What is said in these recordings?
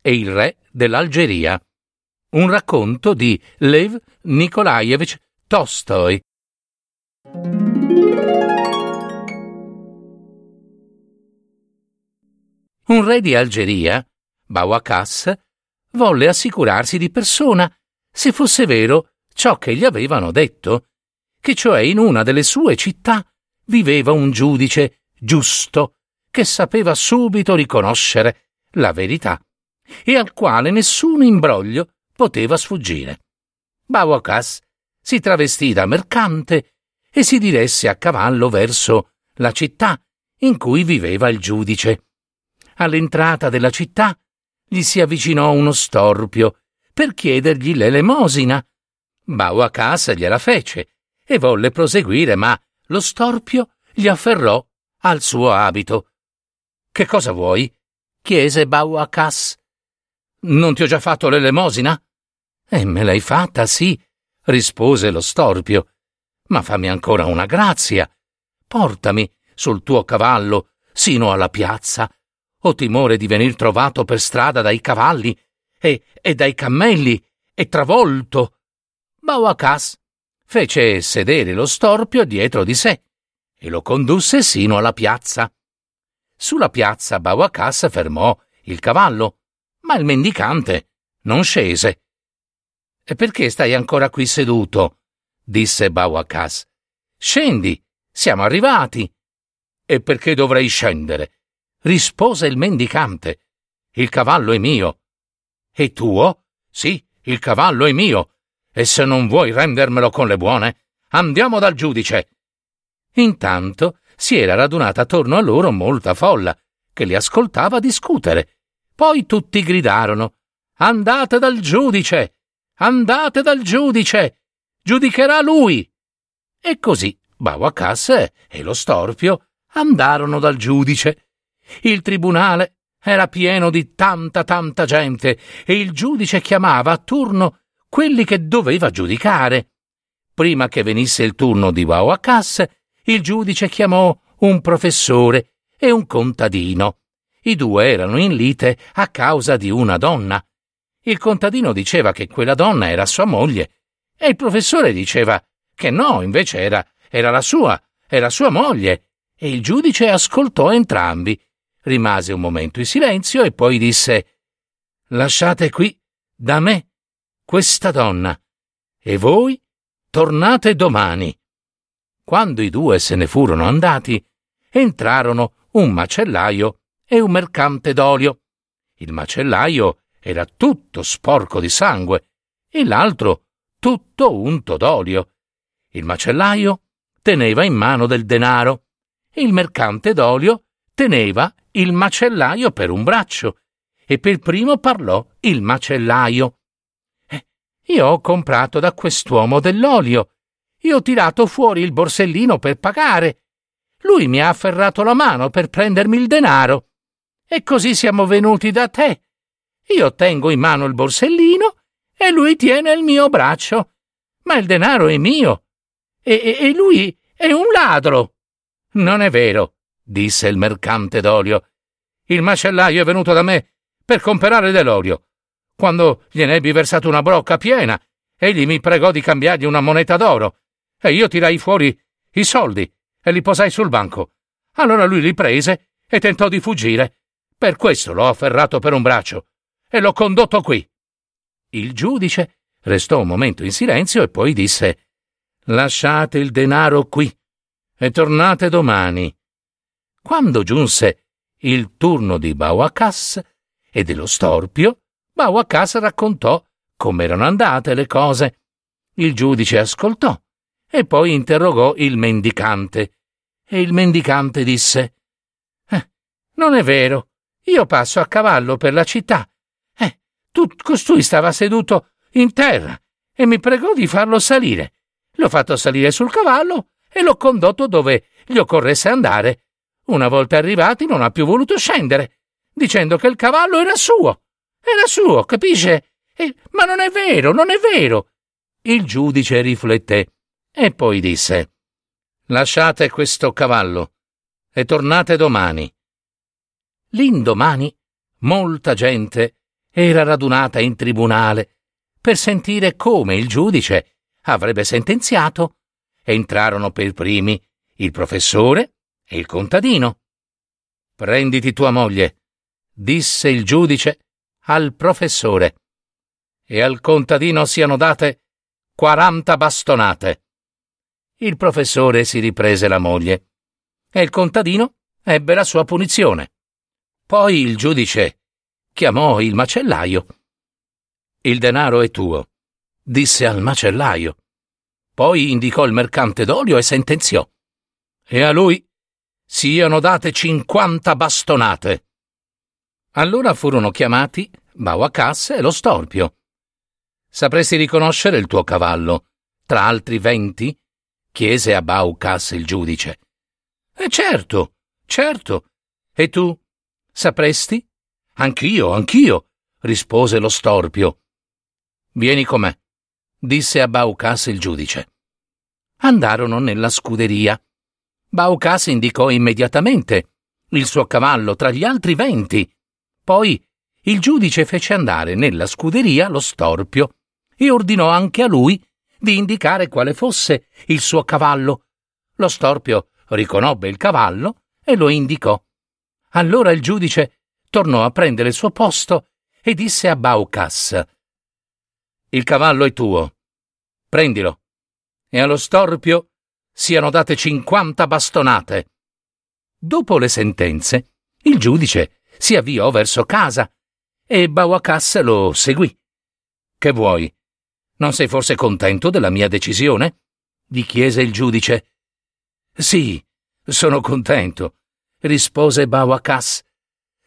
e il re dell'Algeria. Un racconto di Lev Nikolaevich Tolstoi. Un re di Algeria, Bawakas, volle assicurarsi di persona se fosse vero ciò che gli avevano detto, che cioè in una delle sue città viveva un giudice giusto che sapeva subito riconoscere la verità e al quale nessun imbroglio poteva sfuggire. Bawakas si travestì da mercante e si diresse a cavallo verso la città in cui viveva il giudice. All'entrata della città gli si avvicinò uno storpio per chiedergli l'elemosina. Bawakas gliela fece e volle proseguire, ma lo storpio gli afferrò al suo abito. Che cosa vuoi? chiese Bawakas. Non ti ho già fatto l'elemosina? E me l'hai fatta, sì, rispose lo storpio. Ma fammi ancora una grazia. Portami sul tuo cavallo sino alla piazza. Ho timore di venir trovato per strada dai cavalli e, e dai cammelli e travolto. Bawakas fece sedere lo storpio dietro di sé e lo condusse sino alla piazza. Sulla piazza Bawakas fermò il cavallo ma il mendicante non scese. E perché stai ancora qui seduto? disse Bawakas. Scendi, siamo arrivati. E perché dovrei scendere? rispose il mendicante. Il cavallo è mio. E tuo? Sì, il cavallo è mio. E se non vuoi rendermelo con le buone, andiamo dal giudice. Intanto si era radunata attorno a loro molta folla, che li ascoltava discutere poi tutti gridarono Andate dal giudice. Andate dal giudice. Giudicherà lui. E così Bawakas e lo storpio andarono dal giudice. Il tribunale era pieno di tanta tanta gente e il giudice chiamava a turno quelli che doveva giudicare. Prima che venisse il turno di Bawakas, il giudice chiamò un professore e un contadino. I due erano in lite a causa di una donna. Il contadino diceva che quella donna era sua moglie e il professore diceva che no, invece era, era la sua, era sua moglie. E il giudice ascoltò entrambi. Rimase un momento in silenzio e poi disse Lasciate qui, da me, questa donna, e voi tornate domani. Quando i due se ne furono andati, entrarono un macellaio e un mercante d'olio. Il macellaio era tutto sporco di sangue e l'altro tutto unto d'olio. Il macellaio teneva in mano del denaro e il mercante d'olio teneva il macellaio per un braccio e per primo parlò il macellaio. Eh, io ho comprato da quest'uomo dell'olio. Io ho tirato fuori il borsellino per pagare. Lui mi ha afferrato la mano per prendermi il denaro. E così siamo venuti da te. Io tengo in mano il borsellino e lui tiene il mio braccio. Ma il denaro è mio. E, e, e lui è un ladro. Non è vero, disse il mercante d'olio. Il macellaio è venuto da me per comprare dell'olio. Quando gliene ebbi versato una brocca piena, egli mi pregò di cambiargli una moneta d'oro. E io tirai fuori i soldi e li posai sul banco. Allora lui li prese e tentò di fuggire per questo l'ho afferrato per un braccio e l'ho condotto qui. Il giudice restò un momento in silenzio e poi disse Lasciate il denaro qui e tornate domani. Quando giunse il turno di Bawakas e dello storpio, Bawakas raccontò come erano andate le cose. Il giudice ascoltò e poi interrogò il mendicante. E il mendicante disse eh, Non è vero. Io passo a cavallo per la città. Eh, Tut- costui stava seduto in terra e mi pregò di farlo salire. L'ho fatto salire sul cavallo e l'ho condotto dove gli occorresse andare. Una volta arrivati non ha più voluto scendere, dicendo che il cavallo era suo. Era suo, capisce? E, ma non è vero, non è vero. Il giudice rifletté e poi disse Lasciate questo cavallo e tornate domani. L'indomani molta gente era radunata in tribunale per sentire come il giudice avrebbe sentenziato. Entrarono per primi il professore e il contadino. Prenditi tua moglie, disse il giudice al professore, e al contadino siano date quaranta bastonate. Il professore si riprese la moglie e il contadino ebbe la sua punizione. Poi il giudice chiamò il macellaio. Il denaro è tuo, disse al macellaio. Poi indicò il mercante d'olio e sentenziò. E a lui siano date cinquanta bastonate. Allora furono chiamati Bauacas e lo storpio. Sapresti riconoscere il tuo cavallo tra altri venti? chiese a Baucas il giudice. E certo, certo. E tu? Sapresti? Anch'io, anch'io, rispose lo storpio. Vieni con me, disse a Baucas il giudice. Andarono nella scuderia. Baucas indicò immediatamente il suo cavallo tra gli altri venti. Poi il giudice fece andare nella scuderia lo storpio e ordinò anche a lui di indicare quale fosse il suo cavallo. Lo storpio riconobbe il cavallo e lo indicò. Allora il giudice tornò a prendere il suo posto e disse a Baucas Il cavallo è tuo. Prendilo. E allo storpio siano date cinquanta bastonate. Dopo le sentenze, il giudice si avviò verso casa e Baucas lo seguì. Che vuoi? Non sei forse contento della mia decisione? gli chiese il giudice. Sì, sono contento, rispose Bauacas.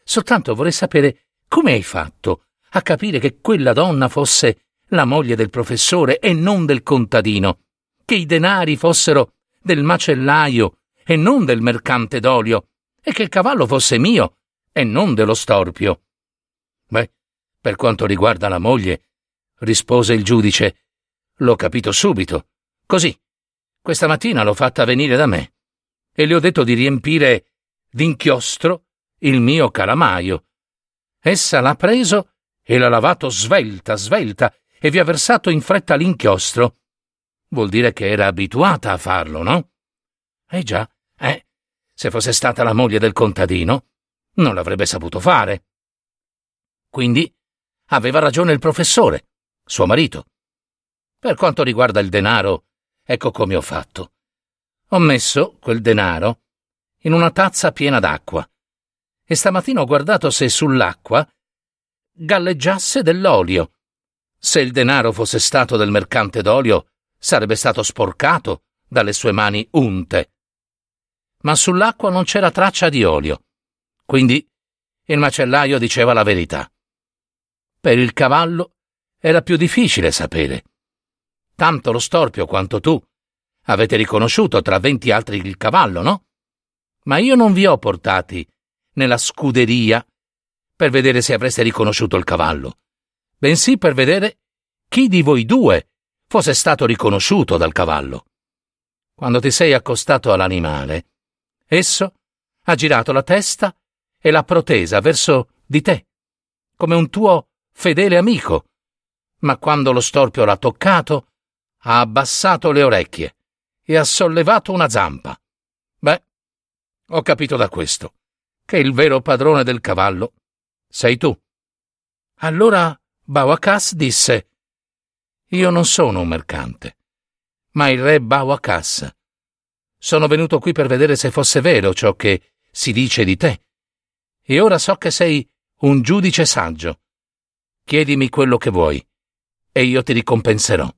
Soltanto vorrei sapere come hai fatto a capire che quella donna fosse la moglie del professore e non del contadino, che i denari fossero del macellaio e non del mercante d'olio, e che il cavallo fosse mio e non dello storpio. Beh, per quanto riguarda la moglie, rispose il giudice, l'ho capito subito. Così, questa mattina l'ho fatta venire da me e le ho detto di riempire d'inchiostro il mio calamaio. Essa l'ha preso e l'ha lavato svelta, svelta, e vi ha versato in fretta l'inchiostro. Vuol dire che era abituata a farlo, no? Eh già, eh. Se fosse stata la moglie del contadino, non l'avrebbe saputo fare. Quindi aveva ragione il professore, suo marito. Per quanto riguarda il denaro, ecco come ho fatto. Ho messo quel denaro in una tazza piena d'acqua e stamattina ho guardato se sull'acqua galleggiasse dell'olio. Se il denaro fosse stato del mercante d'olio, sarebbe stato sporcato dalle sue mani unte. Ma sull'acqua non c'era traccia di olio. Quindi il macellaio diceva la verità. Per il cavallo era più difficile sapere. Tanto lo storpio quanto tu Avete riconosciuto tra venti altri il cavallo, no? Ma io non vi ho portati nella scuderia per vedere se avreste riconosciuto il cavallo, bensì per vedere chi di voi due fosse stato riconosciuto dal cavallo. Quando ti sei accostato all'animale, esso ha girato la testa e l'ha protesa verso di te, come un tuo fedele amico, ma quando lo storpio l'ha toccato, ha abbassato le orecchie e ha sollevato una zampa. Ho capito da questo che il vero padrone del cavallo sei tu. Allora Bawacas disse: Io non sono un mercante, ma il re Bawacas. Sono venuto qui per vedere se fosse vero ciò che si dice di te. E ora so che sei un giudice saggio. Chiedimi quello che vuoi, e io ti ricompenserò.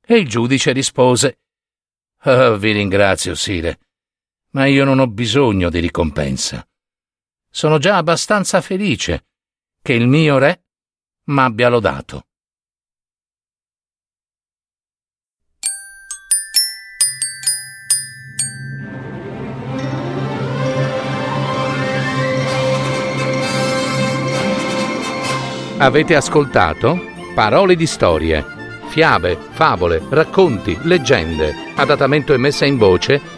E il giudice rispose Oh, vi ringrazio, Sire, ma io non ho bisogno di ricompensa. Sono già abbastanza felice che il mio re m'abbia lodato. Avete ascoltato Parole di storie, fiabe, favole, racconti, leggende, adattamento e messa in voce